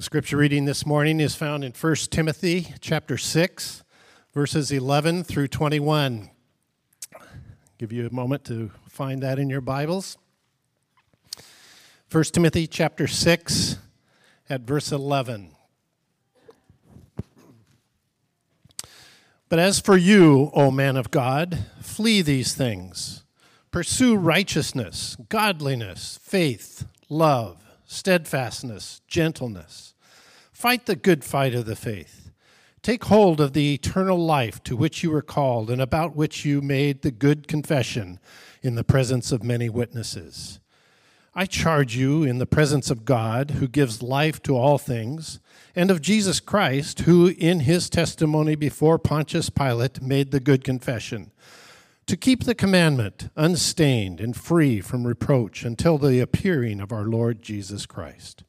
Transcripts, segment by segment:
The scripture reading this morning is found in 1 Timothy chapter 6, verses 11 through 21. Give you a moment to find that in your Bibles. 1 Timothy chapter 6 at verse 11. But as for you, O man of God, flee these things. Pursue righteousness, godliness, faith, love, steadfastness, gentleness Fight the good fight of the faith. Take hold of the eternal life to which you were called and about which you made the good confession in the presence of many witnesses. I charge you in the presence of God, who gives life to all things, and of Jesus Christ, who in his testimony before Pontius Pilate made the good confession, to keep the commandment unstained and free from reproach until the appearing of our Lord Jesus Christ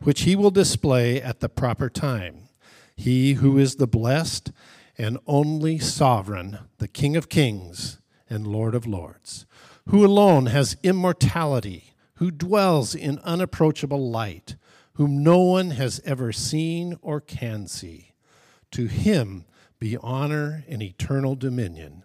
which he will display at the proper time. He who is the blessed and only sovereign, the King of kings and Lord of lords, who alone has immortality, who dwells in unapproachable light, whom no one has ever seen or can see. To him be honor and eternal dominion.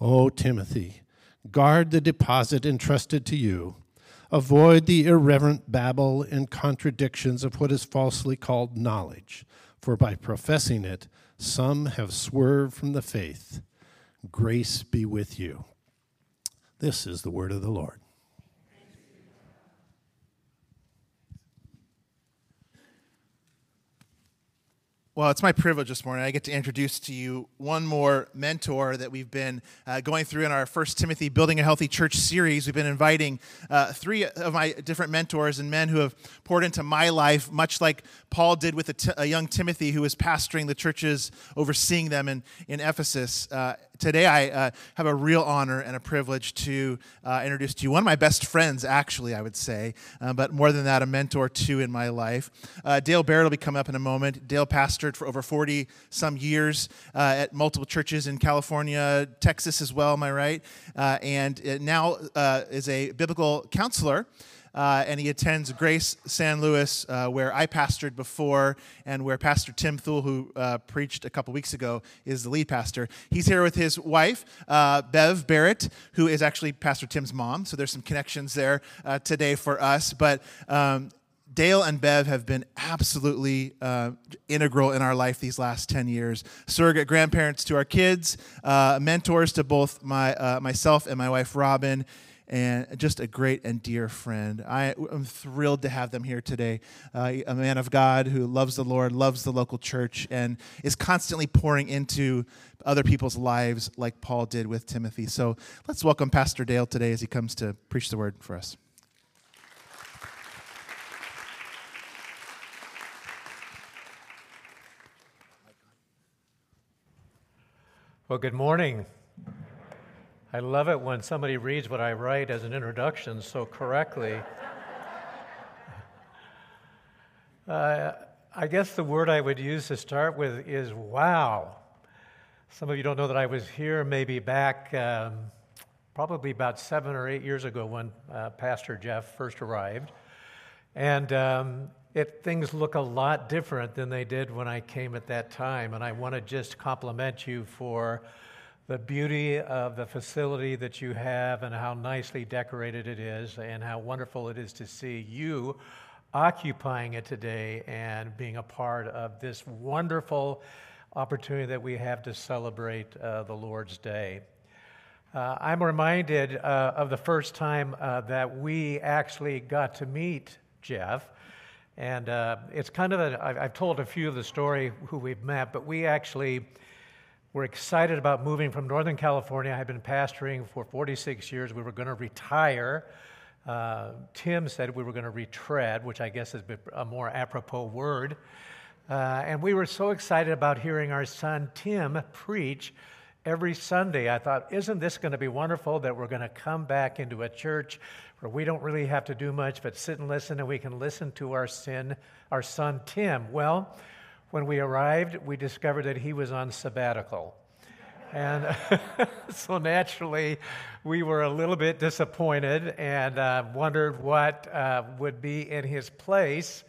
O Timothy, guard the deposit entrusted to you Avoid the irreverent babble and contradictions of what is falsely called knowledge, for by professing it, some have swerved from the faith. Grace be with you. This is the word of the Lord. Well, it's my privilege this morning. I get to introduce to you one more mentor that we've been uh, going through in our First Timothy Building a Healthy Church series. We've been inviting uh, three of my different mentors and men who have poured into my life, much like Paul did with a, t- a young Timothy who was pastoring the churches, overseeing them in, in Ephesus. Uh, today I uh, have a real honor and a privilege to uh, introduce to you one of my best friends, actually, I would say, uh, but more than that, a mentor too in my life. Uh, Dale Barrett will be coming up in a moment. Dale pastored for over 40 some years uh, at multiple churches in California, Texas as well, am I right? Uh, and now is a biblical counselor uh, and he attends Grace San Luis, uh, where I pastored before, and where Pastor Tim Thule, who uh, preached a couple weeks ago, is the lead pastor. He's here with his wife, uh, Bev Barrett, who is actually Pastor Tim's mom. So there's some connections there uh, today for us. But um, Dale and Bev have been absolutely uh, integral in our life these last 10 years. Surrogate grandparents to our kids, uh, mentors to both my, uh, myself and my wife Robin, and just a great and dear friend. I, am thrilled to have them here today. Uh, a man of God who loves the Lord, loves the local church, and is constantly pouring into other people's lives like Paul did with Timothy. So let's welcome Pastor Dale today as he comes to preach the word for us. Well, good morning. I love it when somebody reads what I write as an introduction so correctly. uh, I guess the word I would use to start with is wow. Some of you don't know that I was here maybe back um, probably about seven or eight years ago when uh, Pastor Jeff first arrived. And um, it, things look a lot different than they did when I came at that time. And I want to just compliment you for the beauty of the facility that you have and how nicely decorated it is, and how wonderful it is to see you occupying it today and being a part of this wonderful opportunity that we have to celebrate uh, the Lord's Day. Uh, I'm reminded uh, of the first time uh, that we actually got to meet Jeff. And uh, it's kind of a, I've told a few of the story who we've met, but we actually we're excited about moving from Northern California. I've been pastoring for 46 years. We were going to retire. Uh, Tim said we were going to retread, which I guess is a more apropos word. Uh, and we were so excited about hearing our son Tim preach every Sunday. I thought, isn't this going to be wonderful that we're going to come back into a church where we don't really have to do much but sit and listen and we can listen to our sin, our son Tim? Well, when we arrived, we discovered that he was on sabbatical. And so naturally, we were a little bit disappointed and uh, wondered what uh, would be in his place.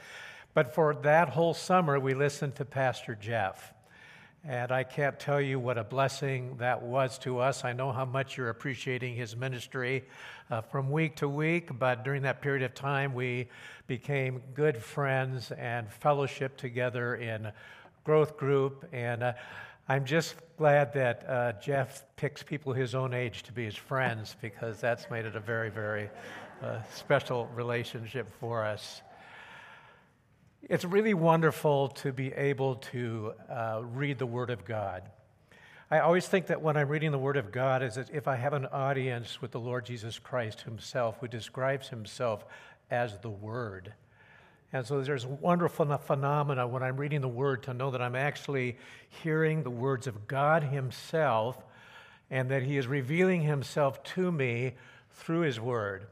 But for that whole summer, we listened to Pastor Jeff. And I can't tell you what a blessing that was to us. I know how much you're appreciating his ministry uh, from week to week, but during that period of time, we became good friends and fellowship together in growth group. And uh, I'm just glad that uh, Jeff picks people his own age to be his friends because that's made it a very, very uh, special relationship for us. It's really wonderful to be able to uh, read the Word of God. I always think that when I'm reading the Word of God, is that if I have an audience with the Lord Jesus Christ Himself, who describes Himself as the Word. And so there's a wonderful phenomena when I'm reading the Word to know that I'm actually hearing the words of God Himself and that He is revealing Himself to me through His Word.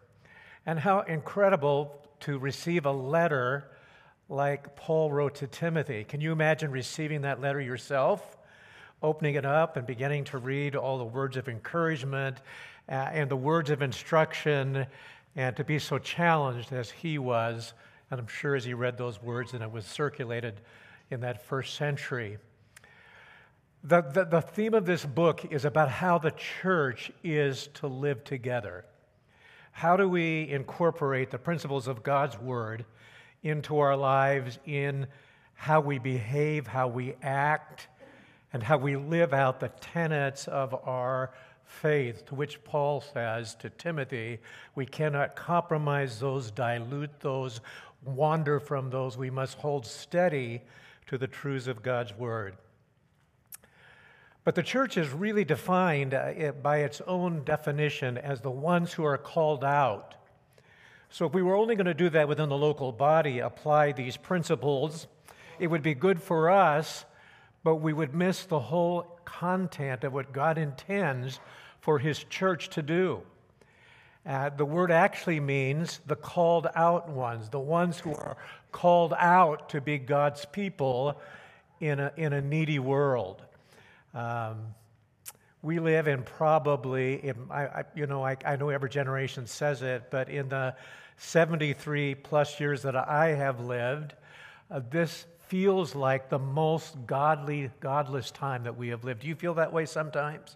And how incredible to receive a letter like Paul wrote to Timothy. Can you imagine receiving that letter yourself? Opening it up and beginning to read all the words of encouragement uh, and the words of instruction, and to be so challenged as he was, and I'm sure as he read those words and it was circulated in that first century. The, the, the theme of this book is about how the church is to live together. How do we incorporate the principles of God's Word into our lives in how we behave, how we act, and how we live out the tenets of our faith, to which Paul says to Timothy, we cannot compromise those, dilute those, wander from those. We must hold steady to the truths of God's word. But the church is really defined uh, by its own definition as the ones who are called out so, if we were only going to do that within the local body, apply these principles, it would be good for us, but we would miss the whole content of what God intends for His church to do. Uh, the word actually means the called out ones, the ones who are called out to be God's people in a, in a needy world. Um, we live in probably, in, I, I, you know, I, I know every generation says it, but in the 73 plus years that I have lived, uh, this feels like the most godly, godless time that we have lived. Do you feel that way sometimes?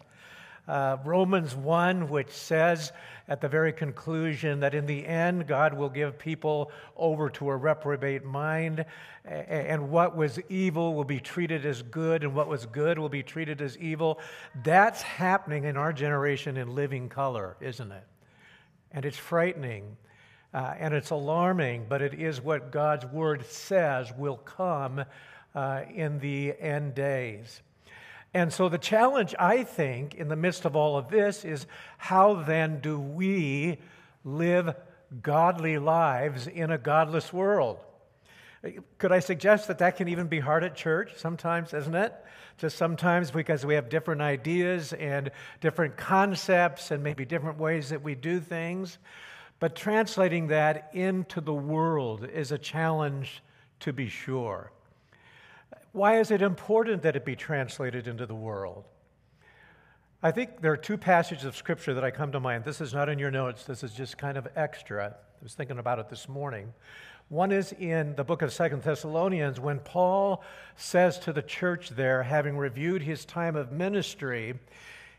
Uh, Romans 1, which says at the very conclusion that in the end, God will give people over to a reprobate mind, and what was evil will be treated as good, and what was good will be treated as evil. That's happening in our generation in living color, isn't it? And it's frightening. Uh, and it's alarming, but it is what God's word says will come uh, in the end days. And so, the challenge, I think, in the midst of all of this is how then do we live godly lives in a godless world? Could I suggest that that can even be hard at church sometimes, isn't it? Just sometimes because we have different ideas and different concepts and maybe different ways that we do things. But translating that into the world is a challenge to be sure. Why is it important that it be translated into the world? I think there are two passages of Scripture that I come to mind. This is not in your notes, this is just kind of extra. I was thinking about it this morning. One is in the book of Second Thessalonians when Paul says to the church there, having reviewed his time of ministry,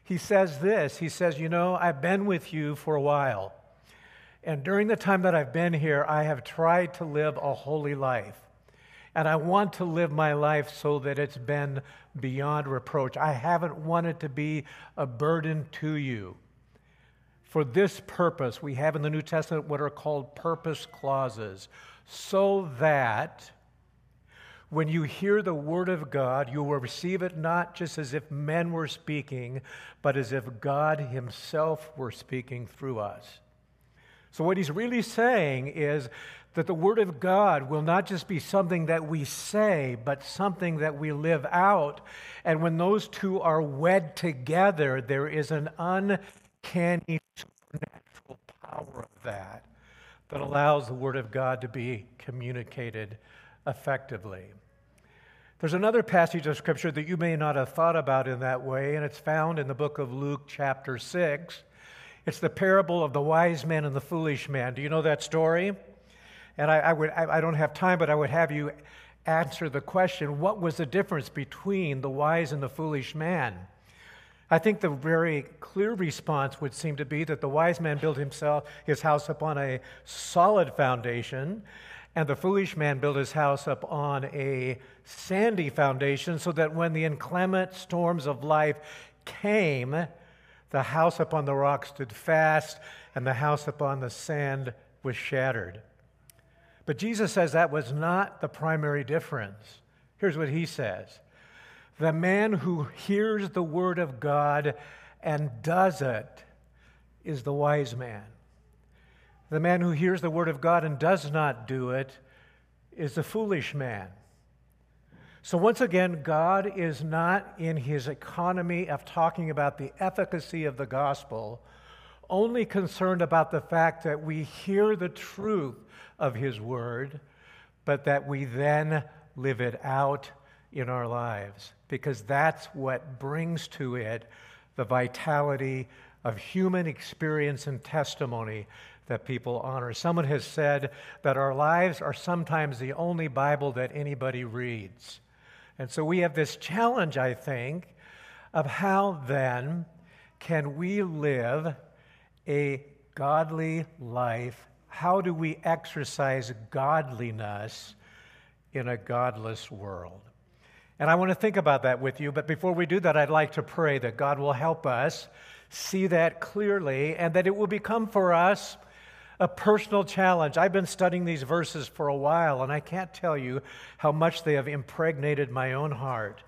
he says this He says, You know, I've been with you for a while. And during the time that I've been here, I have tried to live a holy life. And I want to live my life so that it's been beyond reproach. I haven't wanted to be a burden to you. For this purpose, we have in the New Testament what are called purpose clauses, so that when you hear the word of God, you will receive it not just as if men were speaking, but as if God Himself were speaking through us. So, what he's really saying is that the Word of God will not just be something that we say, but something that we live out. And when those two are wed together, there is an uncanny supernatural power of that that allows the Word of God to be communicated effectively. There's another passage of Scripture that you may not have thought about in that way, and it's found in the book of Luke, chapter 6. It's the parable of the wise man and the foolish man. Do you know that story? And I, I would, I, I don't have time, but I would have you answer the question what was the difference between the wise and the foolish man? I think the very clear response would seem to be that the wise man built himself his house upon a solid foundation, and the foolish man built his house up on a sandy foundation, so that when the inclement storms of life came, the house upon the rock stood fast, and the house upon the sand was shattered. But Jesus says that was not the primary difference. Here's what he says The man who hears the word of God and does it is the wise man. The man who hears the word of God and does not do it is the foolish man. So, once again, God is not in his economy of talking about the efficacy of the gospel, only concerned about the fact that we hear the truth of His Word, but that we then live it out in our lives, because that's what brings to it the vitality of human experience and testimony that people honor. Someone has said that our lives are sometimes the only Bible that anybody reads. And so we have this challenge, I think, of how then can we live a godly life how do we exercise godliness in a godless world? And I want to think about that with you, but before we do that, I'd like to pray that God will help us see that clearly and that it will become for us a personal challenge. I've been studying these verses for a while, and I can't tell you how much they have impregnated my own heart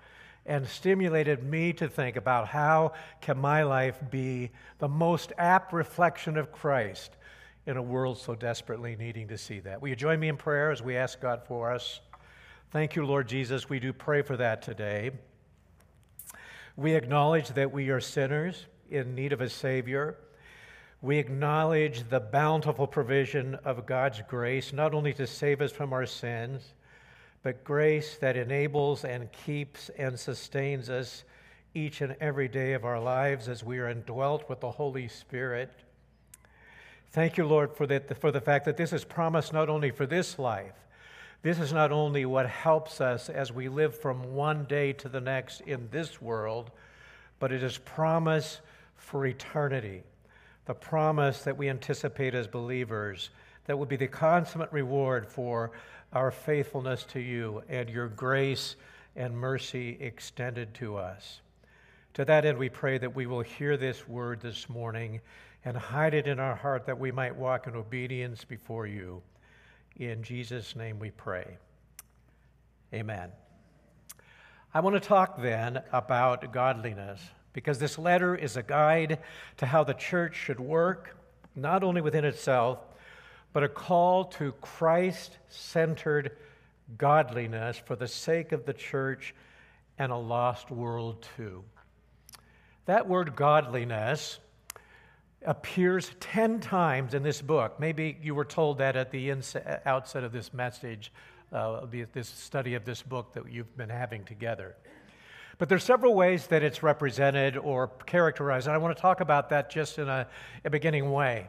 and stimulated me to think about how can my life be the most apt reflection of Christ in a world so desperately needing to see that. Will you join me in prayer as we ask God for us? Thank you, Lord Jesus. We do pray for that today. We acknowledge that we are sinners in need of a Savior. We acknowledge the bountiful provision of God's grace, not only to save us from our sins, but grace that enables and keeps and sustains us each and every day of our lives as we are indwelt with the Holy Spirit. Thank you, Lord, for, that, for the fact that this is promised not only for this life, this is not only what helps us as we live from one day to the next in this world, but it is promise for eternity. The promise that we anticipate as believers that will be the consummate reward for our faithfulness to you and your grace and mercy extended to us. To that end, we pray that we will hear this word this morning and hide it in our heart that we might walk in obedience before you. In Jesus' name we pray. Amen. I want to talk then about godliness because this letter is a guide to how the church should work, not only within itself, but a call to Christ centered godliness for the sake of the church and a lost world too. That word godliness appears 10 times in this book. Maybe you were told that at the outset of this message, uh, this study of this book that you've been having together. But there's several ways that it's represented or characterized, and I want to talk about that just in a, a beginning way.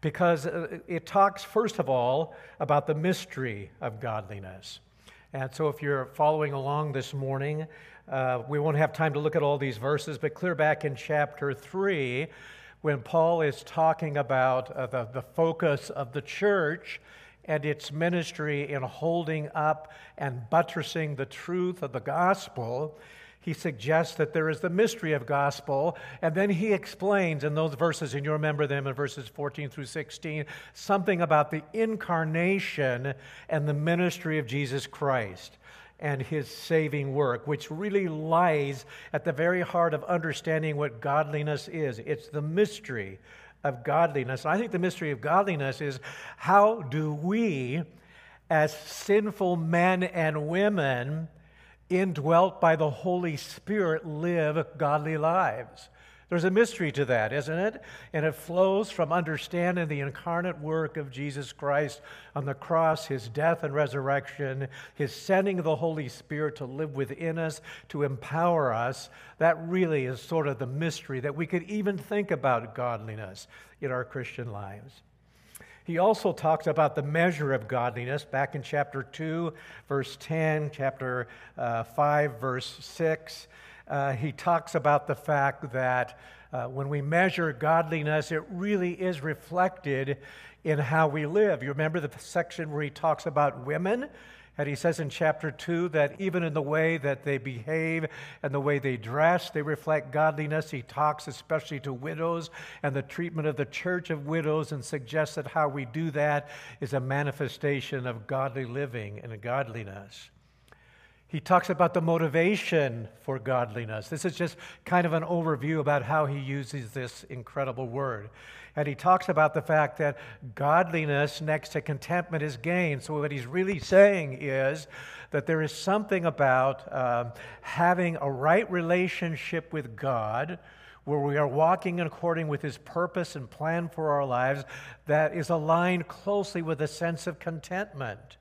Because uh, it talks, first of all, about the mystery of godliness. And so, if you're following along this morning, uh, we won't have time to look at all these verses, but clear back in chapter 3, when Paul is talking about uh, the, the focus of the church and its ministry in holding up and buttressing the truth of the gospel, he suggests that there is the mystery of gospel and then he explains in those verses and you remember them in verses 14 through 16 something about the incarnation and the ministry of jesus christ and his saving work, which really lies at the very heart of understanding what godliness is. It's the mystery of godliness. I think the mystery of godliness is how do we, as sinful men and women, indwelt by the Holy Spirit, live godly lives? There's a mystery to that, isn't it? And it flows from understanding the incarnate work of Jesus Christ on the cross, his death and resurrection, his sending the Holy Spirit to live within us, to empower us. That really is sort of the mystery that we could even think about godliness in our Christian lives. He also talks about the measure of godliness back in chapter 2, verse 10, chapter uh, 5, verse 6 uh, he talks about the fact that uh, when we measure godliness, it really is reflected in how we live. You remember the section where he talks about women? And he says in chapter 2 that even in the way that they behave and the way they dress, they reflect godliness. He talks especially to widows and the treatment of the church of widows and suggests that how we do that is a manifestation of godly living and godliness. He talks about the motivation for godliness. This is just kind of an overview about how he uses this incredible word. And he talks about the fact that godliness next to contentment is gain. So, what he's really saying is that there is something about um, having a right relationship with God where we are walking according with his purpose and plan for our lives that is aligned closely with a sense of contentment.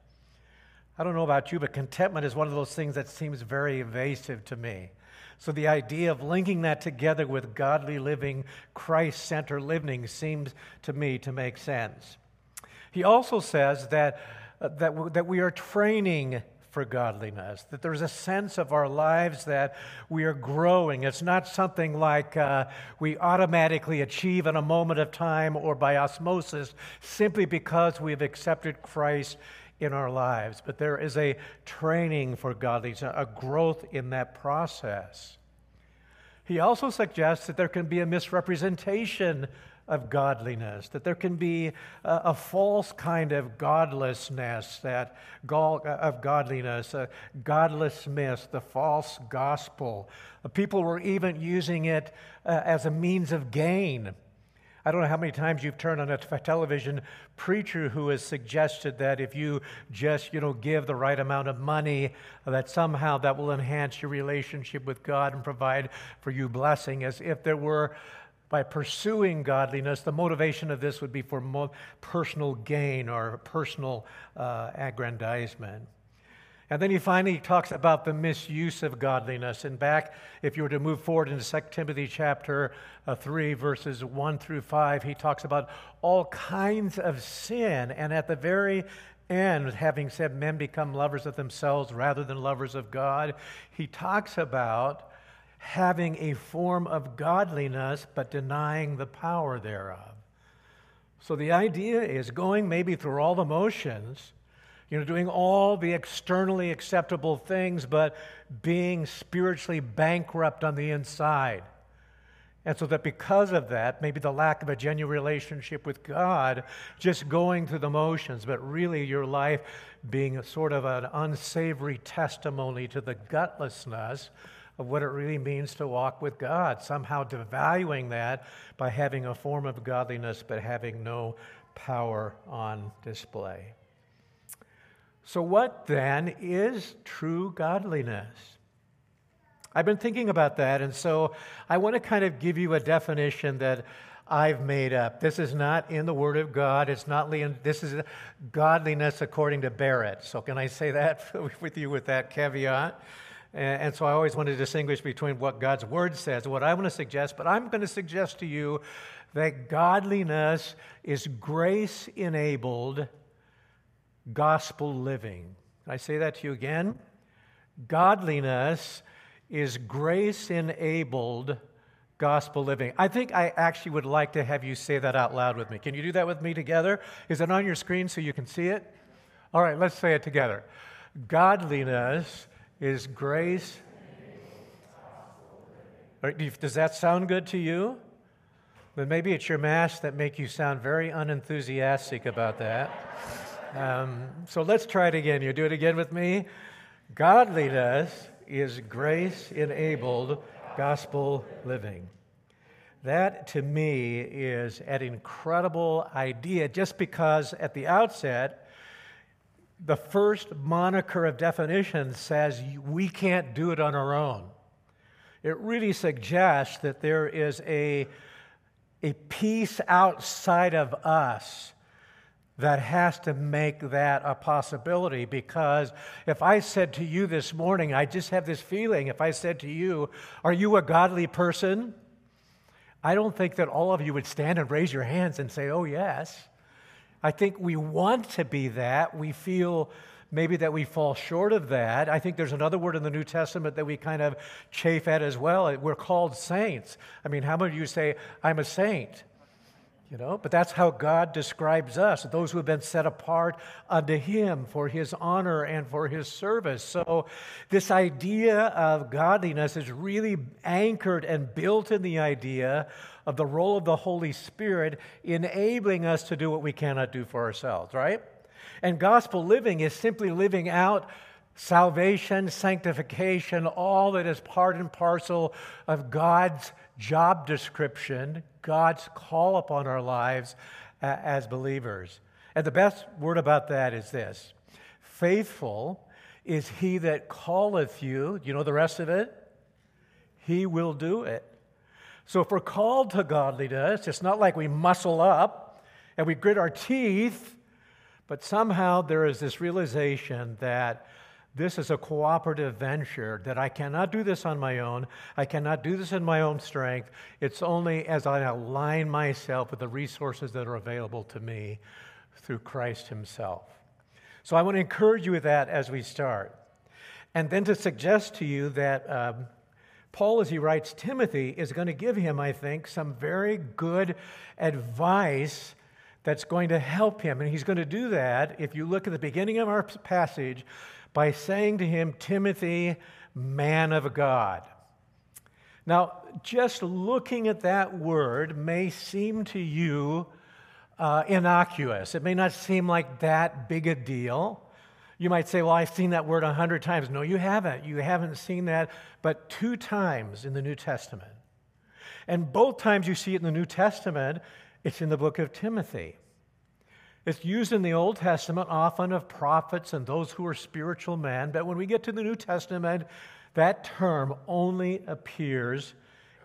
I don't know about you, but contentment is one of those things that seems very evasive to me. So the idea of linking that together with godly living, Christ centered living seems to me to make sense. He also says that, uh, that, w- that we are training for godliness, that there's a sense of our lives that we are growing. It's not something like uh, we automatically achieve in a moment of time or by osmosis simply because we've accepted Christ in our lives, but there is a training for godliness, a growth in that process. He also suggests that there can be a misrepresentation of godliness, that there can be a, a false kind of godlessness, that of godliness, a godless myth, the false gospel. People were even using it uh, as a means of gain. I don't know how many times you've turned on a television preacher who has suggested that if you just, you know, give the right amount of money, that somehow that will enhance your relationship with God and provide for you blessing, as if there were, by pursuing godliness, the motivation of this would be for personal gain or personal uh, aggrandizement. And then he finally talks about the misuse of godliness. And back, if you were to move forward into 2 Timothy chapter uh, 3, verses 1 through 5, he talks about all kinds of sin. And at the very end, having said men become lovers of themselves rather than lovers of God, he talks about having a form of godliness but denying the power thereof. So the idea is going maybe through all the motions you know, doing all the externally acceptable things, but being spiritually bankrupt on the inside. And so that because of that, maybe the lack of a genuine relationship with God, just going through the motions, but really your life being a sort of an unsavory testimony to the gutlessness of what it really means to walk with God, somehow devaluing that by having a form of godliness but having no power on display. So, what then is true godliness? I've been thinking about that, and so I want to kind of give you a definition that I've made up. This is not in the Word of God. It's not this is godliness according to Barrett. So can I say that with you with that caveat? And so I always want to distinguish between what God's Word says, what I want to suggest. But I'm going to suggest to you that godliness is grace enabled gospel living. Can I say that to you again. Godliness is grace enabled gospel living. I think I actually would like to have you say that out loud with me. Can you do that with me together? Is it on your screen so you can see it? All right, let's say it together. Godliness is grace. Does that sound good to you? Then maybe it's your mask that make you sound very unenthusiastic about that. Um, so let's try it again. You do it again with me. Godliness is grace enabled gospel living. That to me is an incredible idea just because at the outset, the first moniker of definition says we can't do it on our own. It really suggests that there is a, a piece outside of us that has to make that a possibility because if I said to you this morning, I just have this feeling, if I said to you, Are you a godly person? I don't think that all of you would stand and raise your hands and say, Oh, yes. I think we want to be that. We feel maybe that we fall short of that. I think there's another word in the New Testament that we kind of chafe at as well. We're called saints. I mean, how many of you say, I'm a saint? You know, but that's how God describes us, those who have been set apart unto Him for His honor and for His service. So, this idea of godliness is really anchored and built in the idea of the role of the Holy Spirit enabling us to do what we cannot do for ourselves, right? And gospel living is simply living out salvation, sanctification, all that is part and parcel of God's job description, God's call upon our lives uh, as believers. And the best word about that is this faithful is he that calleth you. You know the rest of it? He will do it. So if we're called to godliness, it's not like we muscle up and we grit our teeth, but somehow there is this realization that this is a cooperative venture, that I cannot do this on my own. I cannot do this in my own strength. It's only as I align myself with the resources that are available to me through Christ Himself. So I want to encourage you with that as we start. And then to suggest to you that um, Paul, as he writes Timothy, is going to give him, I think, some very good advice that's going to help him. And he's going to do that, if you look at the beginning of our passage, by saying to him, Timothy, man of God. Now, just looking at that word may seem to you uh, innocuous. It may not seem like that big a deal. You might say, Well, I've seen that word a hundred times. No, you haven't. You haven't seen that but two times in the New Testament. And both times you see it in the New Testament, it's in the book of Timothy. It's used in the Old Testament often of prophets and those who are spiritual men, but when we get to the New Testament, that term only appears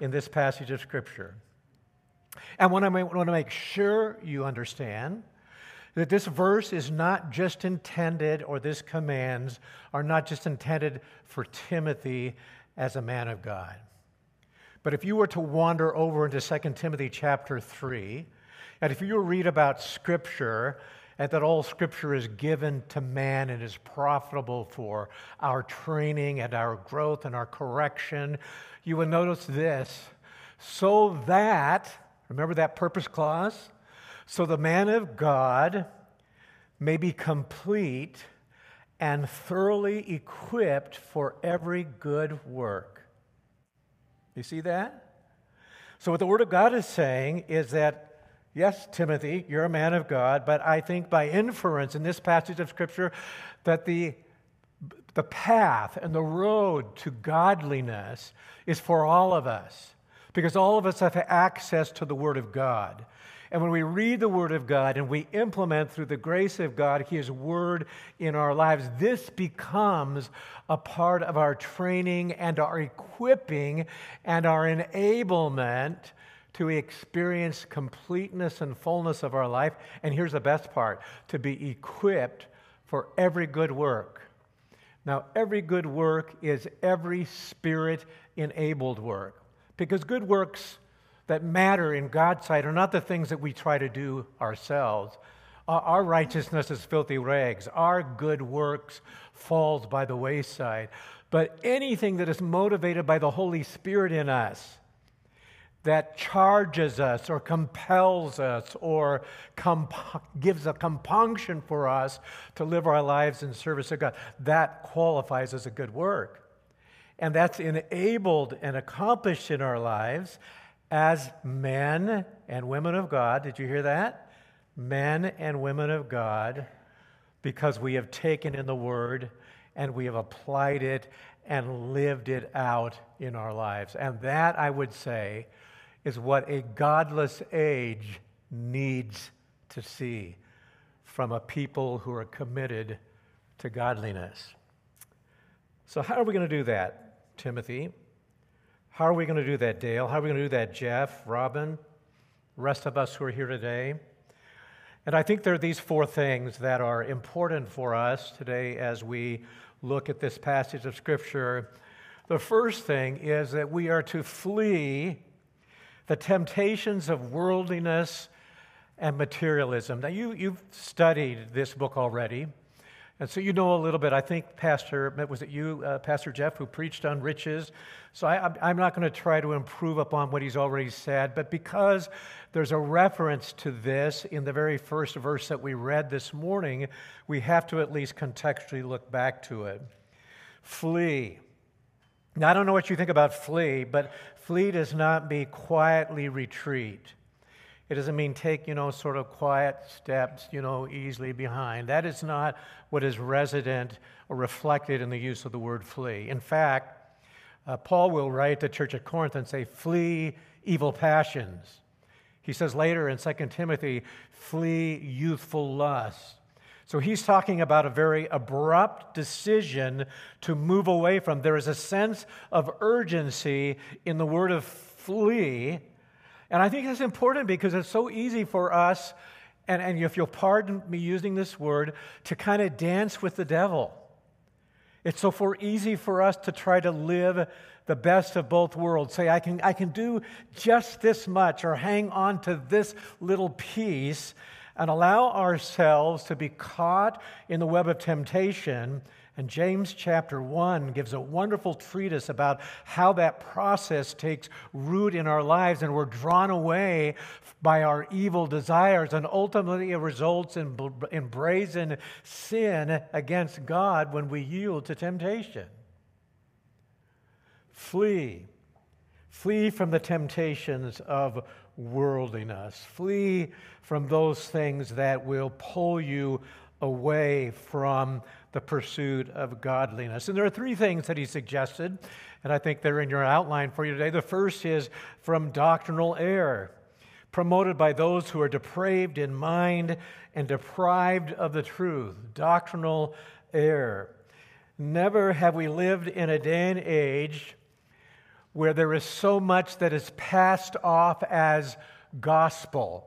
in this passage of Scripture. And what I want to make sure you understand that this verse is not just intended, or this commands are not just intended for Timothy as a man of God. But if you were to wander over into 2 Timothy chapter 3, and if you read about Scripture, and that all Scripture is given to man and is profitable for our training and our growth and our correction, you will notice this so that, remember that purpose clause? So the man of God may be complete and thoroughly equipped for every good work. You see that? So, what the Word of God is saying is that Yes, Timothy, you're a man of God, but I think by inference in this passage of Scripture that the, the path and the road to godliness is for all of us because all of us have access to the Word of God. And when we read the Word of God and we implement through the grace of God His Word in our lives, this becomes a part of our training and our equipping and our enablement to experience completeness and fullness of our life. And here's the best part to be equipped for every good work. Now, every good work is every spirit enabled work because good works that matter in God's sight are not the things that we try to do ourselves. Our righteousness is filthy rags. Our good works falls by the wayside. But anything that is motivated by the Holy Spirit in us, that charges us or compels us or comp- gives a compunction for us to live our lives in service of God. That qualifies as a good work. And that's enabled and accomplished in our lives as men and women of God. Did you hear that? Men and women of God, because we have taken in the word and we have applied it and lived it out in our lives. And that, I would say, is what a godless age needs to see from a people who are committed to godliness. So, how are we going to do that, Timothy? How are we going to do that, Dale? How are we going to do that, Jeff, Robin, rest of us who are here today? And I think there are these four things that are important for us today as we look at this passage of Scripture. The first thing is that we are to flee the temptations of worldliness and materialism. Now, you, you've studied this book already. And so you know a little bit. I think Pastor, was it you, uh, Pastor Jeff, who preached on riches? So I, I'm not going to try to improve upon what he's already said, but because there's a reference to this in the very first verse that we read this morning, we have to at least contextually look back to it. Flee. Now, I don't know what you think about flee, but flee does not mean quietly retreat. It doesn't mean take, you know, sort of quiet steps, you know, easily behind. That is not what is resident or reflected in the use of the word flee. In fact, uh, Paul will write the church at Corinth and say, flee evil passions. He says later in 2 Timothy, flee youthful lusts. So he's talking about a very abrupt decision to move away from. There is a sense of urgency in the word of flee and I think that's important because it's so easy for us, and, and if you'll pardon me using this word, to kind of dance with the devil. It's so for easy for us to try to live the best of both worlds. Say, I can, I can do just this much or hang on to this little piece and allow ourselves to be caught in the web of temptation and James chapter 1 gives a wonderful treatise about how that process takes root in our lives and we're drawn away by our evil desires, and ultimately it results in, in brazen sin against God when we yield to temptation. Flee. Flee from the temptations of worldliness. Flee from those things that will pull you away from the pursuit of godliness. And there are three things that he suggested, and I think they're in your outline for you today. The first is from doctrinal error, promoted by those who are depraved in mind and deprived of the truth. Doctrinal error. Never have we lived in a day and age where there is so much that is passed off as gospel,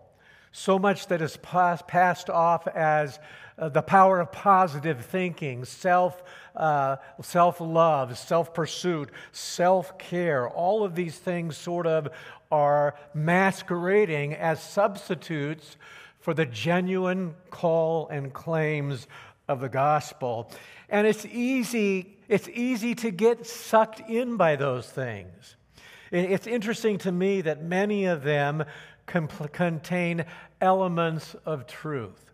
so much that is passed off as uh, the power of positive thinking, self, uh, self-love, self-pursuit, self-care. All of these things sort of are masquerading as substitutes for the genuine call and claims of the gospel. And it's easy, it's easy to get sucked in by those things. It's interesting to me that many of them contain elements of truth.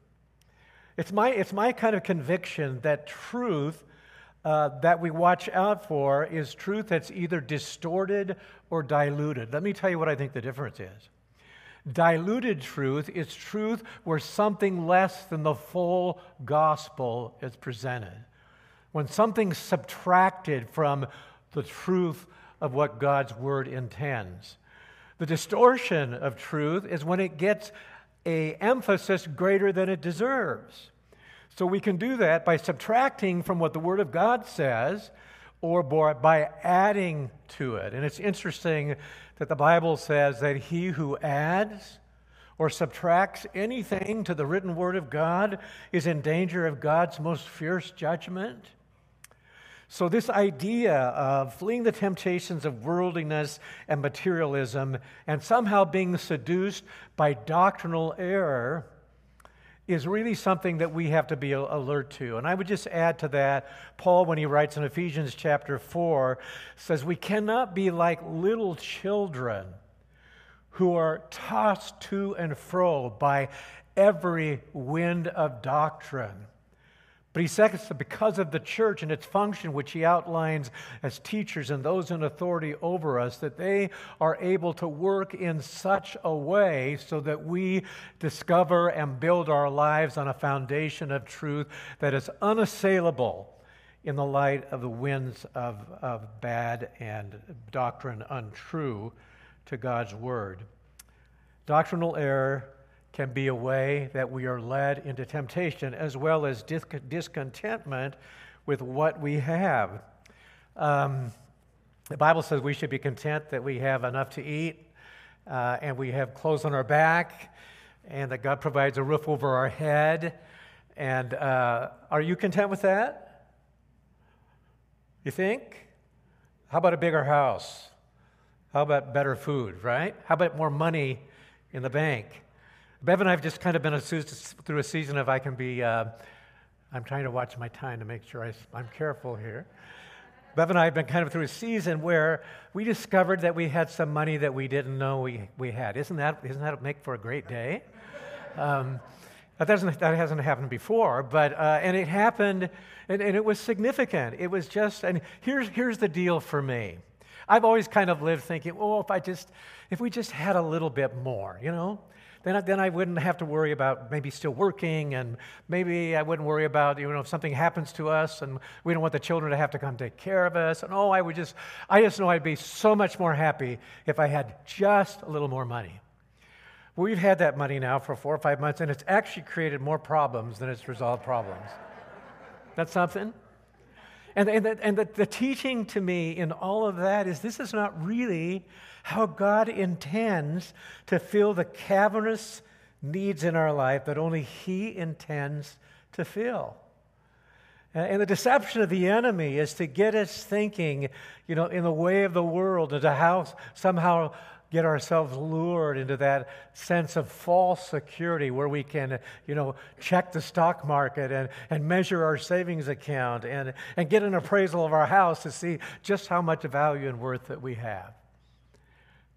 It's my, it's my kind of conviction that truth uh, that we watch out for is truth that's either distorted or diluted. Let me tell you what I think the difference is. Diluted truth is truth where something less than the full gospel is presented. When something's subtracted from the truth of what God's word intends. The distortion of truth is when it gets a emphasis greater than it deserves. So we can do that by subtracting from what the Word of God says or by adding to it. And it's interesting that the Bible says that he who adds or subtracts anything to the written Word of God is in danger of God's most fierce judgment. So, this idea of fleeing the temptations of worldliness and materialism and somehow being seduced by doctrinal error is really something that we have to be alert to. And I would just add to that, Paul, when he writes in Ephesians chapter 4, says, We cannot be like little children who are tossed to and fro by every wind of doctrine but he says because of the church and its function, which he outlines as teachers and those in authority over us, that they are able to work in such a way so that we discover and build our lives on a foundation of truth that is unassailable in the light of the winds of, of bad and doctrine untrue to God's Word. Doctrinal error can be a way that we are led into temptation as well as discontentment with what we have. Um, the Bible says we should be content that we have enough to eat uh, and we have clothes on our back and that God provides a roof over our head. And uh, are you content with that? You think? How about a bigger house? How about better food, right? How about more money in the bank? Bev and I have just kind of been through a season of I can be, uh, I'm trying to watch my time to make sure I, I'm careful here. Bev and I have been kind of through a season where we discovered that we had some money that we didn't know we, we had. Isn't that, isn't that make for a great day? Um, that, doesn't, that hasn't happened before, but, uh, and it happened, and, and, it was significant. It was just, and here's, here's the deal for me. I've always kind of lived thinking, oh, if I just, if we just had a little bit more, you know, then I, then I wouldn't have to worry about maybe still working, and maybe I wouldn't worry about, you know, if something happens to us and we don't want the children to have to come take care of us. And oh, I would just, I just know I'd be so much more happy if I had just a little more money. We've had that money now for four or five months, and it's actually created more problems than it's resolved problems. That's something? And, and, the, and the, the teaching to me in all of that is this is not really how God intends to fill the cavernous needs in our life that only He intends to fill. And the deception of the enemy is to get us thinking, you know, in the way of the world and to how somehow get ourselves lured into that sense of false security where we can, you know, check the stock market and, and measure our savings account and, and get an appraisal of our house to see just how much value and worth that we have.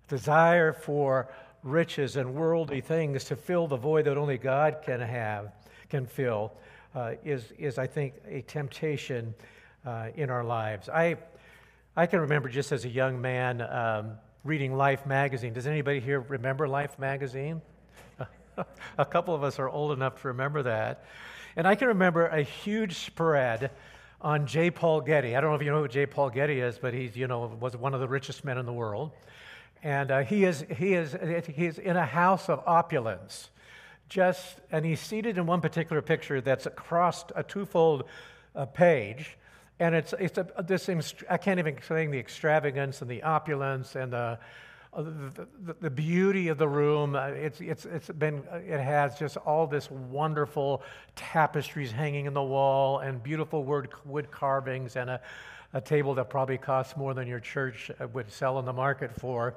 Desire for riches and worldly things to fill the void that only God can have, can fill, uh, is, is, I think, a temptation uh, in our lives. I, I can remember just as a young man, um, reading Life magazine. Does anybody here remember Life magazine? a couple of us are old enough to remember that. And I can remember a huge spread on J. Paul Getty. I don't know if you know who J. Paul Getty is, but he's, you know, was one of the richest men in the world. And uh, he, is, he, is, he is in a house of opulence. Just, and he's seated in one particular picture that's across a twofold uh, page. And it's, it's a, this, I can't even explain the extravagance and the opulence and the, uh, the, the, the, beauty of the room. Uh, it's, it's, it's been, uh, it has just all this wonderful tapestries hanging in the wall and beautiful wood, wood carvings and a, a table that probably costs more than your church would sell in the market for.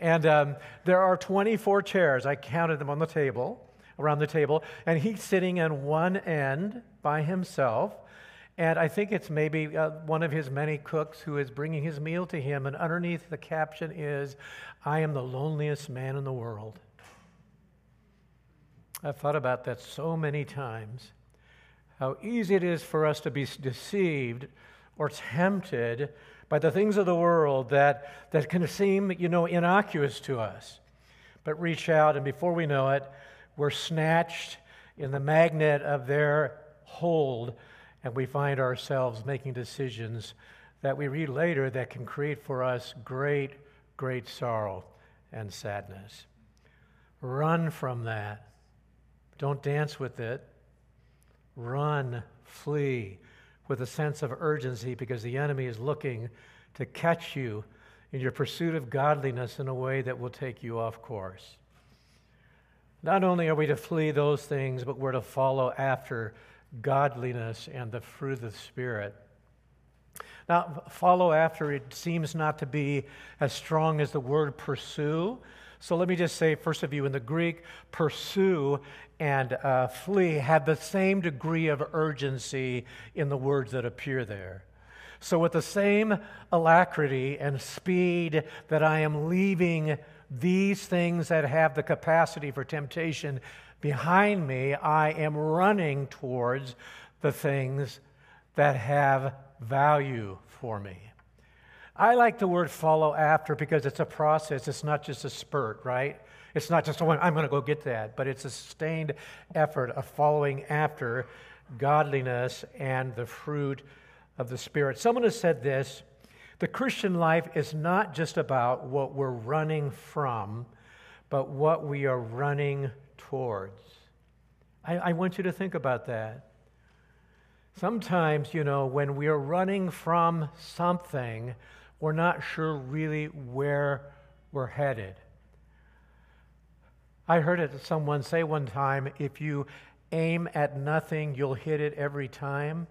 And um, there are 24 chairs. I counted them on the table, around the table. And he's sitting in one end by himself. And I think it's maybe uh, one of his many cooks who is bringing his meal to him. And underneath the caption is, I am the loneliest man in the world. I've thought about that so many times. How easy it is for us to be deceived or tempted by the things of the world that, that can seem, you know, innocuous to us. But reach out, and before we know it, we're snatched in the magnet of their hold and we find ourselves making decisions that we read later that can create for us great, great sorrow and sadness. Run from that. Don't dance with it. Run, flee with a sense of urgency because the enemy is looking to catch you in your pursuit of godliness in a way that will take you off course. Not only are we to flee those things, but we're to follow after godliness and the fruit of the Spirit. Now, follow after it seems not to be as strong as the word pursue. So let me just say, first of you, in the Greek, pursue and uh, flee have the same degree of urgency in the words that appear there. So, with the same alacrity and speed that I am leaving these things that have the capacity for temptation behind me, I am running towards the things that have value for me. I like the word follow after because it's a process. It's not just a spurt, right? It's not just, oh, I'm going to go get that, but it's a sustained effort of following after godliness and the fruit of the Spirit. Someone has said this The Christian life is not just about what we're running from, but what we are running towards. I, I want you to think about that. Sometimes, you know, when we are running from something, we're not sure really where we're headed. I heard it someone say one time if you aim at nothing, you'll hit it every time.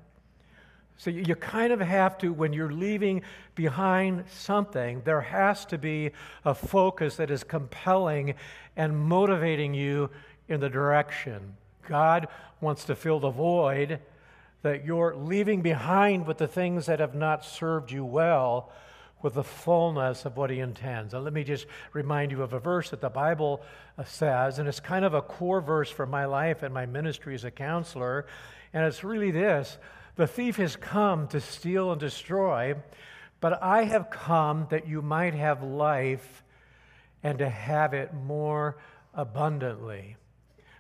So you kind of have to, when you're leaving behind something, there has to be a focus that is compelling and motivating you in the direction. God wants to fill the void that you're leaving behind with the things that have not served you well with the fullness of what he intends. And let me just remind you of a verse that the Bible uh, says, and it's kind of a core verse for my life and my ministry as a counselor. And it's really this the thief has come to steal and destroy, but I have come that you might have life and to have it more abundantly.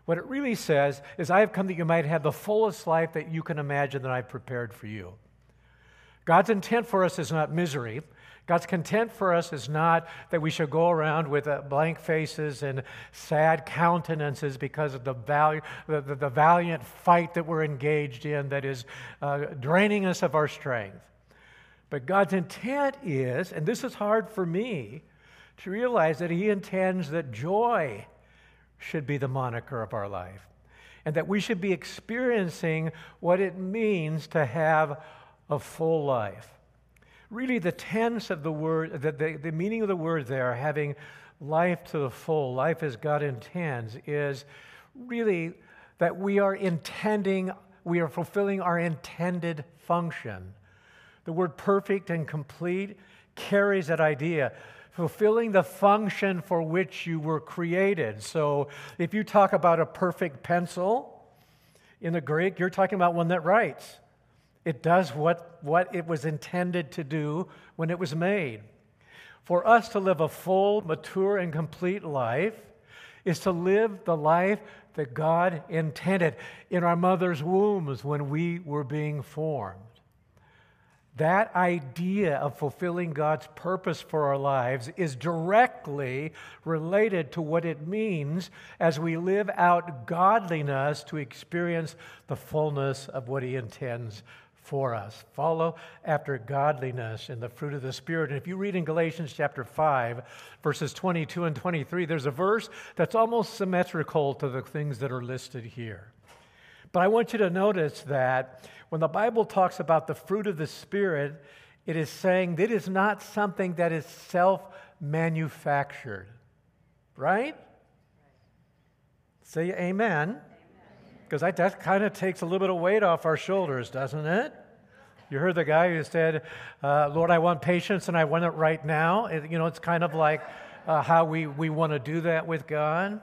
What it really says is, I have come that you might have the fullest life that you can imagine that I've prepared for you. God's intent for us is not misery. God's content for us is not that we should go around with uh, blank faces and sad countenances because of the, value, the, the, the valiant fight that we're engaged in that is uh, draining us of our strength. But God's intent is, and this is hard for me to realize, that He intends that joy should be the moniker of our life and that we should be experiencing what it means to have a full life really the tense of the word, the, the, the meaning of the word there, having life to the full, life as God intends, is really that we are intending, we are fulfilling our intended function. The word perfect and complete carries that idea fulfilling the function for which you were created. So if you talk about a perfect pencil in the Greek, you're talking about one that writes. It does what, what it was intended to do when it was made. For us to live a full, mature, and complete life is to live the life that God intended in our mother's wombs when we were being formed. That idea of fulfilling God's purpose for our lives is directly related to what it means as we live out godliness to experience the fullness of what He intends for us. Follow after godliness and the fruit of the Spirit. And if you read in Galatians chapter 5, verses 22 and 23, there's a verse that's almost symmetrical to the things that are listed here. But I want you to notice that when the Bible talks about the fruit of the Spirit, it is saying that it is not something that is self manufactured. Right? Say amen. Because that kind of takes a little bit of weight off our shoulders, doesn't it? You heard the guy who said, uh, Lord, I want patience and I want it right now. It, you know, it's kind of like uh, how we, we want to do that with God.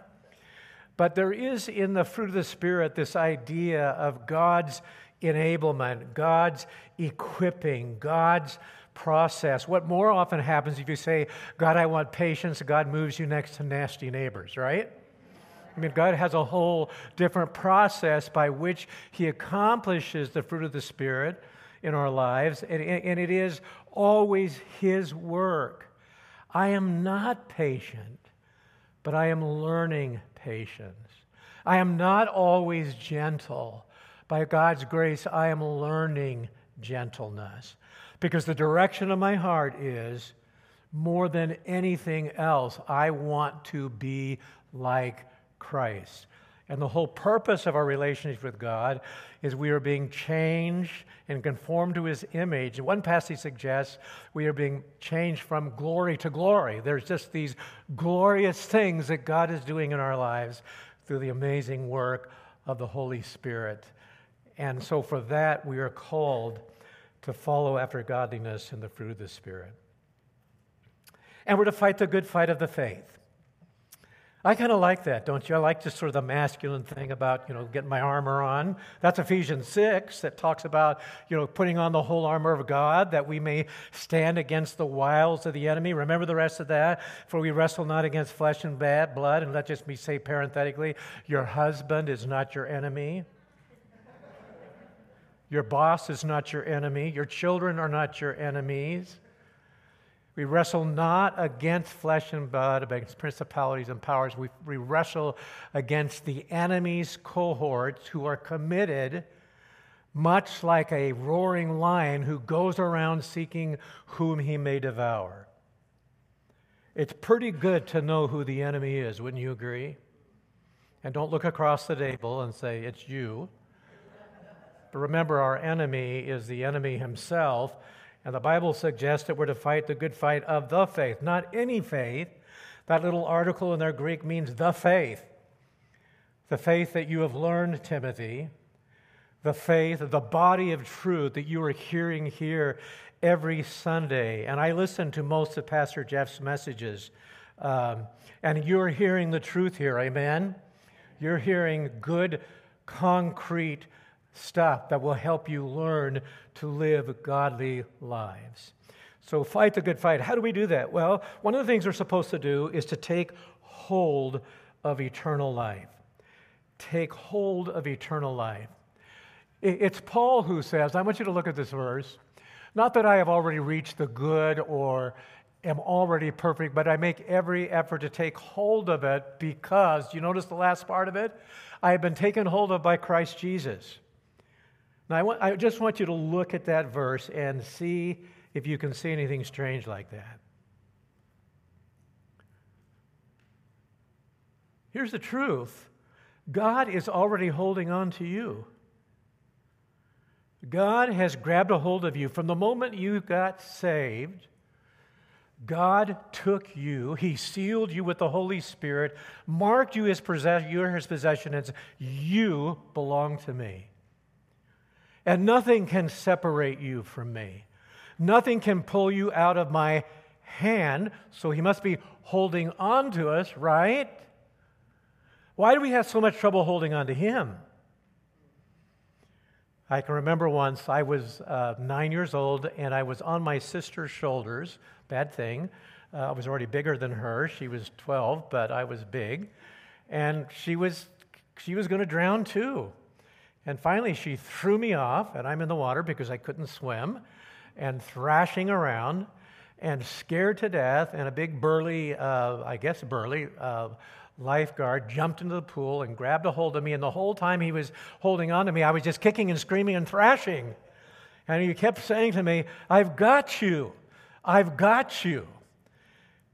But there is in the fruit of the Spirit this idea of God's enablement, God's equipping, God's process. What more often happens if you say, God, I want patience, God moves you next to nasty neighbors, right? I mean, God has a whole different process by which He accomplishes the fruit of the Spirit in our lives, and, and it is always His work. I am not patient, but I am learning patience. I am not always gentle. By God's grace, I am learning gentleness because the direction of my heart is more than anything else, I want to be like Christ. And the whole purpose of our relationship with God is we are being changed and conformed to his image. One passage suggests we are being changed from glory to glory. There's just these glorious things that God is doing in our lives through the amazing work of the Holy Spirit. And so, for that, we are called to follow after godliness and the fruit of the Spirit. And we're to fight the good fight of the faith. I kind of like that, don't you? I like just sort of the masculine thing about, you know, getting my armor on. That's Ephesians 6 that talks about, you know, putting on the whole armor of God that we may stand against the wiles of the enemy. Remember the rest of that? For we wrestle not against flesh and blood. And let just me say parenthetically, your husband is not your enemy. Your boss is not your enemy. Your children are not your enemies. We wrestle not against flesh and blood, against principalities and powers. We, we wrestle against the enemy's cohorts who are committed, much like a roaring lion who goes around seeking whom he may devour. It's pretty good to know who the enemy is, wouldn't you agree? And don't look across the table and say, it's you. But remember, our enemy is the enemy himself. And the Bible suggests that we're to fight the good fight of the faith, not any faith. That little article in their Greek means the faith. The faith that you have learned, Timothy. The faith, the body of truth that you are hearing here every Sunday. And I listen to most of Pastor Jeff's messages. Um, and you're hearing the truth here, amen? You're hearing good, concrete stuff that will help you learn to live godly lives. So, fight the good fight. How do we do that? Well, one of the things we're supposed to do is to take hold of eternal life. Take hold of eternal life. It's Paul who says, I want you to look at this verse. Not that I have already reached the good or am already perfect, but I make every effort to take hold of it because, you notice the last part of it? I have been taken hold of by Christ Jesus. Now, I, want, I just want you to look at that verse and see if you can see anything strange like that. Here's the truth God is already holding on to you. God has grabbed a hold of you. From the moment you got saved, God took you, He sealed you with the Holy Spirit, marked you as possess- you're His possession, as you belong to me. And nothing can separate you from me. Nothing can pull you out of my hand. So he must be holding on to us, right? Why do we have so much trouble holding on to him? I can remember once I was uh, nine years old and I was on my sister's shoulders. Bad thing. Uh, I was already bigger than her. She was 12, but I was big. And she was, she was going to drown too. And finally, she threw me off, and I'm in the water because I couldn't swim, and thrashing around, and scared to death. And a big burly, uh, I guess burly, uh, lifeguard jumped into the pool and grabbed a hold of me. And the whole time he was holding on to me, I was just kicking and screaming and thrashing. And he kept saying to me, I've got you. I've got you.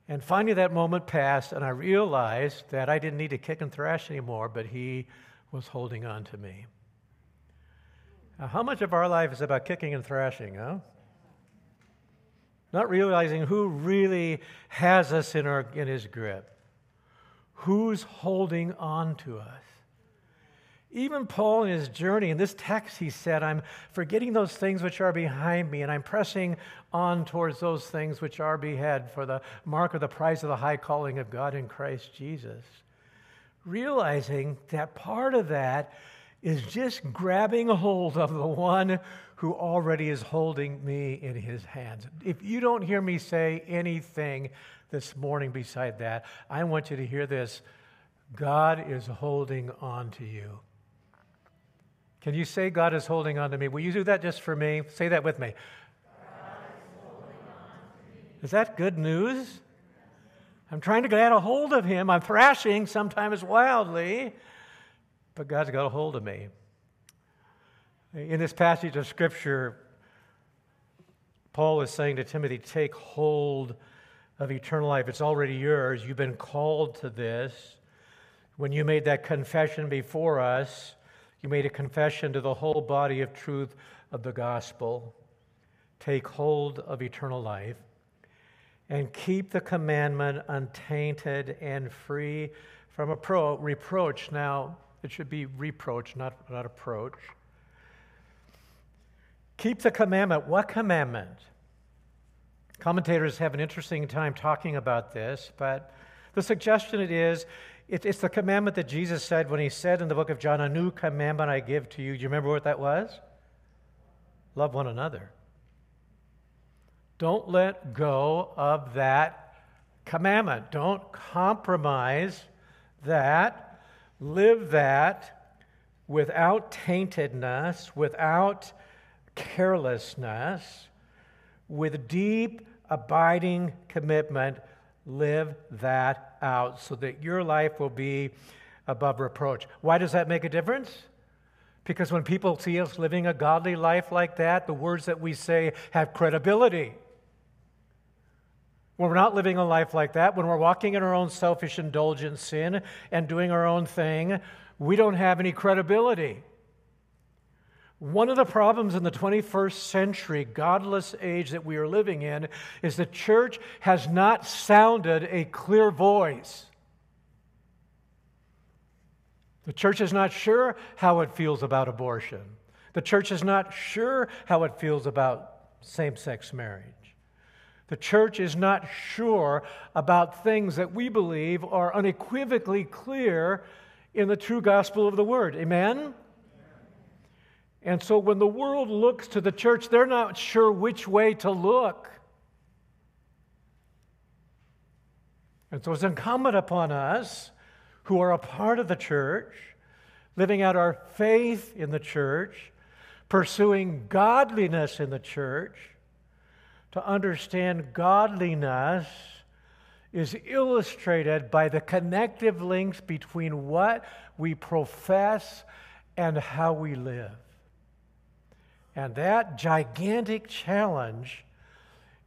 And finally, that moment passed, and I realized that I didn't need to kick and thrash anymore, but he was holding on to me. How much of our life is about kicking and thrashing, huh? Not realizing who really has us in, our, in his grip. Who's holding on to us? Even Paul in his journey, in this text, he said, I'm forgetting those things which are behind me, and I'm pressing on towards those things which are behead for the mark of the prize of the high calling of God in Christ Jesus. Realizing that part of that is just grabbing hold of the one who already is holding me in his hands. If you don't hear me say anything this morning beside that, I want you to hear this God is holding on to you. Can you say, God is holding on to me? Will you do that just for me? Say that with me. Is, is that good news? I'm trying to get a hold of him. I'm thrashing sometimes wildly but God's got a hold of me. In this passage of Scripture, Paul is saying to Timothy, Take hold of eternal life. It's already yours. You've been called to this. When you made that confession before us, you made a confession to the whole body of truth of the gospel. Take hold of eternal life and keep the commandment untainted and free from a reproach. Now, it should be reproach, not, not approach. Keep the commandment. What commandment? Commentators have an interesting time talking about this, but the suggestion it is it, it's the commandment that Jesus said when he said in the book of John, A new commandment I give to you. Do you remember what that was? Love one another. Don't let go of that commandment. Don't compromise that live that without taintedness, without carelessness, with deep, abiding commitment, live that out so that your life will be above reproach. Why does that make a difference? Because when people see us living a godly life like that, the words that we say have credibility. When we're not living a life like that, when we're walking in our own selfish indulgent sin and doing our own thing, we don't have any credibility. One of the problems in the 21st century, godless age that we are living in, is the church has not sounded a clear voice. The church is not sure how it feels about abortion. The church is not sure how it feels about same sex marriage. The church is not sure about things that we believe are unequivocally clear in the true gospel of the word. Amen? And so when the world looks to the church, they're not sure which way to look. And so it's incumbent upon us who are a part of the church, living out our faith in the church, pursuing godliness in the church, to understand godliness is illustrated by the connective links between what we profess and how we live. And that gigantic challenge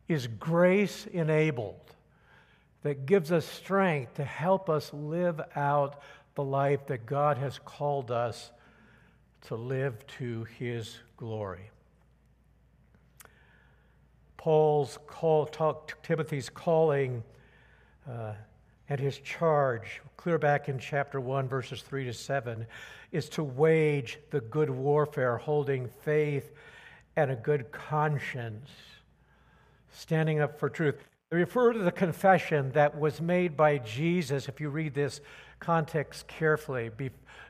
is grace enabled, that gives us strength to help us live out the life that God has called us to live to his glory. Paul's call, talk, Timothy's calling uh, and his charge, clear back in chapter 1, verses 3 to 7, is to wage the good warfare, holding faith and a good conscience, standing up for truth. They refer to the confession that was made by Jesus, if you read this context carefully,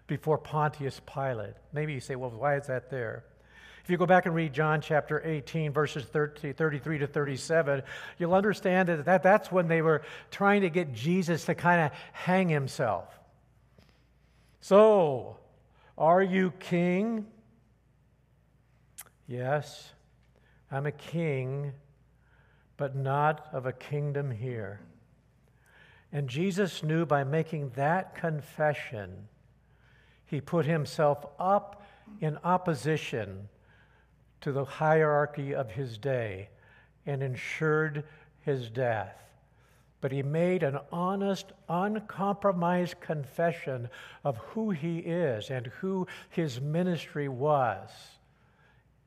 before Pontius Pilate. Maybe you say, well, why is that there? If you go back and read John chapter 18, verses 30, 33 to 37, you'll understand that, that that's when they were trying to get Jesus to kind of hang himself. So, are you king? Yes, I'm a king, but not of a kingdom here. And Jesus knew by making that confession, he put himself up in opposition to the hierarchy of his day and ensured his death. But he made an honest, uncompromised confession of who he is and who his ministry was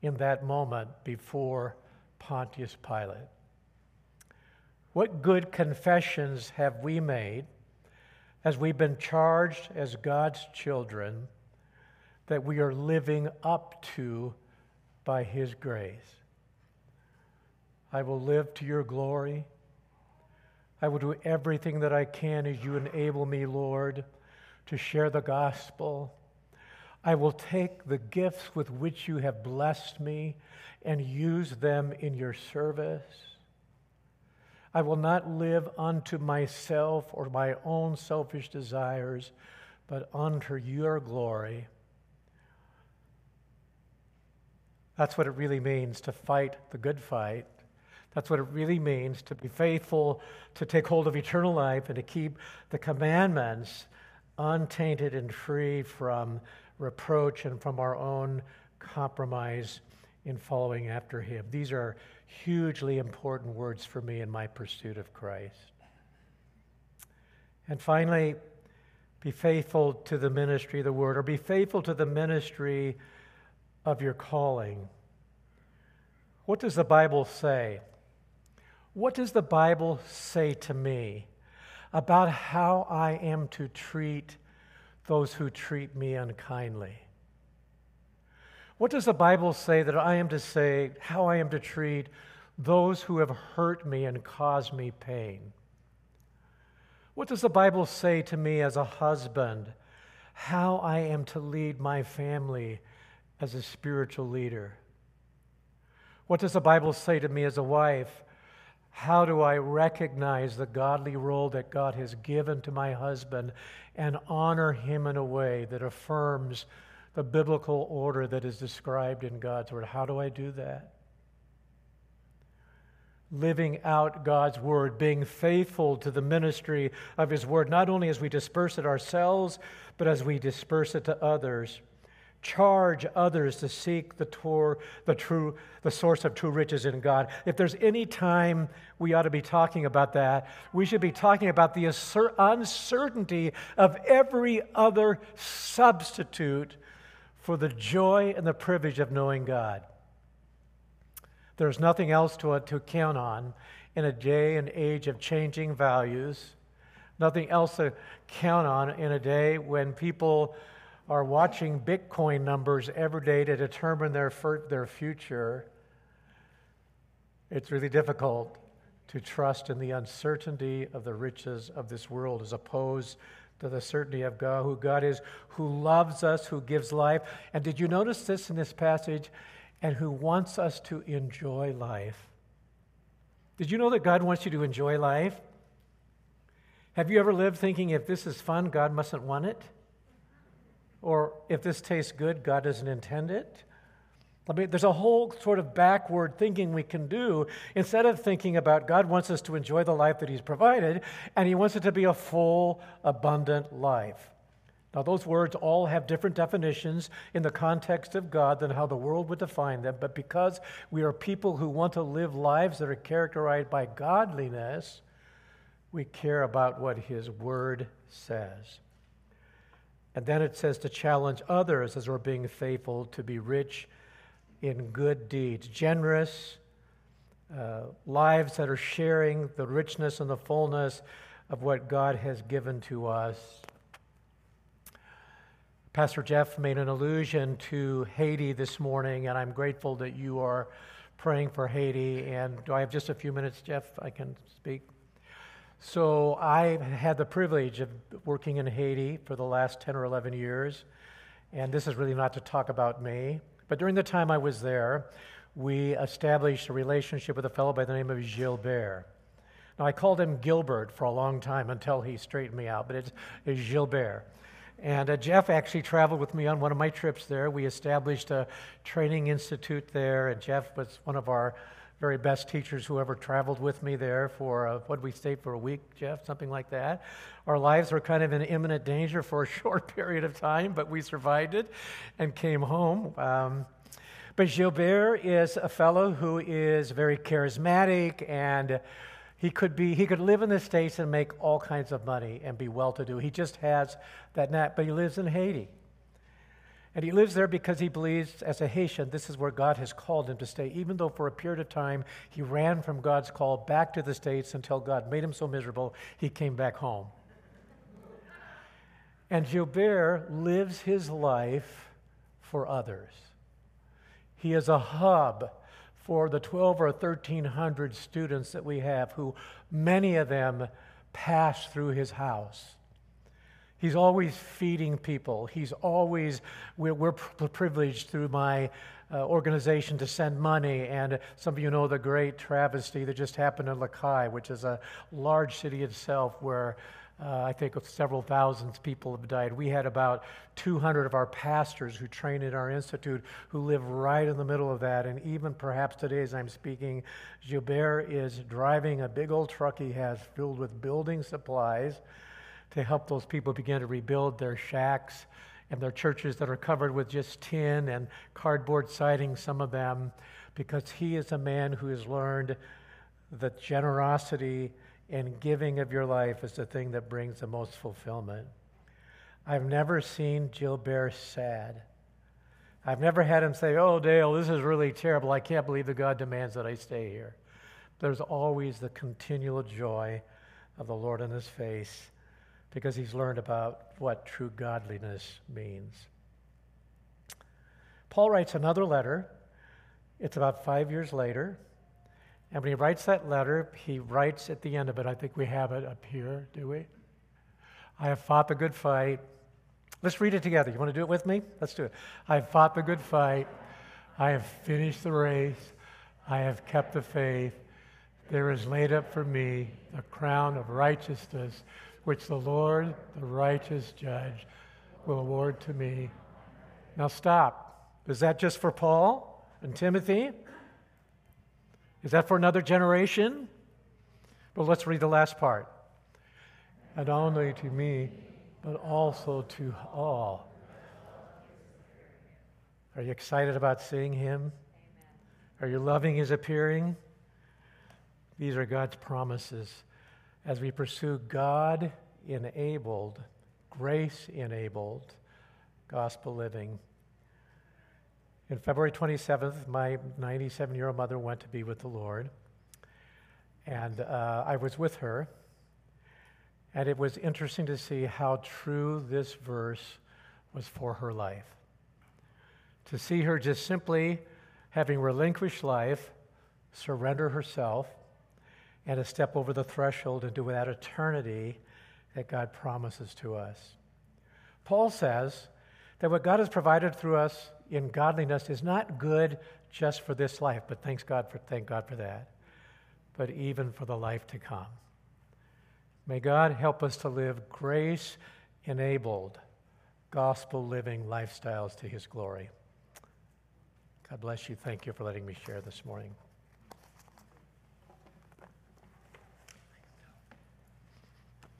in that moment before Pontius Pilate. What good confessions have we made as we've been charged as God's children that we are living up to by His grace? I will live to your glory. I will do everything that I can as you enable me, Lord, to share the gospel I will take the gifts with which you have blessed me and use them in your service. I will not live unto myself or my own selfish desires, but unto your glory. That's what it really means to fight the good fight. That's what it really means to be faithful, to take hold of eternal life, and to keep the commandments untainted and free from reproach and from our own compromise in following after Him. These are hugely important words for me in my pursuit of Christ. And finally, be faithful to the ministry of the Word, or be faithful to the ministry of your calling. What does the Bible say? What does the Bible say to me about how I am to treat those who treat me unkindly. What does the Bible say that I am to say, how I am to treat those who have hurt me and caused me pain? What does the Bible say to me as a husband, how I am to lead my family as a spiritual leader? What does the Bible say to me as a wife, how do I recognize the godly role that God has given to my husband and honor him in a way that affirms the biblical order that is described in God's Word? How do I do that? living out God's word, being faithful to the ministry of his word, not only as we disperse it ourselves, but as we disperse it to others. Charge others to seek the, tor- the true, the source of true riches in God. If there's any time we ought to be talking about that, we should be talking about the uncertainty of every other substitute for the joy and the privilege of knowing God. There's nothing else to, to count on in a day and age of changing values, nothing else to count on in a day when people are watching Bitcoin numbers every day to determine their, their future. It's really difficult to trust in the uncertainty of the riches of this world as opposed to the certainty of God, who God is, who loves us, who gives life. And did you notice this in this passage? and who wants us to enjoy life. Did you know that God wants you to enjoy life? Have you ever lived thinking if this is fun, God mustn't want it? Or if this tastes good, God doesn't intend it? I mean, there's a whole sort of backward thinking we can do instead of thinking about God wants us to enjoy the life that He's provided, and He wants it to be a full, abundant life. Now, those words all have different definitions in the context of God than how the world would define them, but because we are people who want to live lives that are characterized by godliness, we care about what His Word says. And then it says to challenge others as we're being faithful to be rich in good deeds, generous uh, lives that are sharing the richness and the fullness of what God has given to us. Pastor Jeff made an allusion to Haiti this morning, and I'm grateful that you are praying for Haiti. And do I have just a few minutes, Jeff? I can speak. So, I had the privilege of working in Haiti for the last 10 or 11 years, and this is really not to talk about me. But during the time I was there, we established a relationship with a fellow by the name of Gilbert. Now, I called him Gilbert for a long time until he straightened me out, but it's, it's Gilbert. And uh, Jeff actually traveled with me on one of my trips there. We established a training institute there, and Jeff was one of our very best teachers who ever traveled with me there for, uh, what we stayed for a week, Jeff? Something like that. Our lives were kind of in imminent danger for a short period of time, but we survived it and came home. Um, but Gilbert is a fellow who is very charismatic and he could be he could live in the states and make all kinds of money and be well to do. He just has that knack, but he lives in Haiti. And he lives there because he believes, as a Haitian, this is where God has called him to stay, even though for a period of time he ran from God's call back to the States until God made him so miserable he came back home. And Gilbert lives his life for others. He is a hub for the 12 or 1300 students that we have, who many of them pass through his house. He's always feeding people. He's always, we're, we're privileged through my uh, organization to send money. And some of you know the great travesty that just happened in Les Cayes, which is a large city itself where uh, I think several thousands people have died. We had about 200 of our pastors who train in our institute who live right in the middle of that. And even perhaps today, as I'm speaking, Gilbert is driving a big old truck he has filled with building supplies to help those people begin to rebuild their shacks and their churches that are covered with just tin and cardboard siding, some of them, because he is a man who has learned that generosity and giving of your life is the thing that brings the most fulfillment. I've never seen Gilbert sad. I've never had him say, Oh, Dale, this is really terrible. I can't believe that God demands that I stay here. There's always the continual joy of the Lord in his face because he's learned about what true godliness means. Paul writes another letter. It's about five years later. And when he writes that letter, he writes at the end of it, I think we have it up here, do we? I have fought the good fight. Let's read it together. You want to do it with me? Let's do it. I have fought the good fight. I have finished the race. I have kept the faith. There is laid up for me the crown of righteousness, which the Lord, the righteous judge, will award to me. Now stop. Is that just for Paul and Timothy? Is that for another generation? Well, let's read the last part. And only to me, but also to all. Are you excited about seeing him? Are you loving his appearing? These are God's promises as we pursue God enabled, grace enabled gospel living. In February 27th, my 97 year old mother went to be with the Lord, and uh, I was with her. And it was interesting to see how true this verse was for her life. To see her just simply having relinquished life, surrender herself, and to step over the threshold into that eternity that God promises to us. Paul says that what God has provided through us in godliness is not good just for this life, but thanks God for thank God for that, but even for the life to come. May God help us to live grace enabled, gospel living lifestyles to his glory. God bless you. Thank you for letting me share this morning.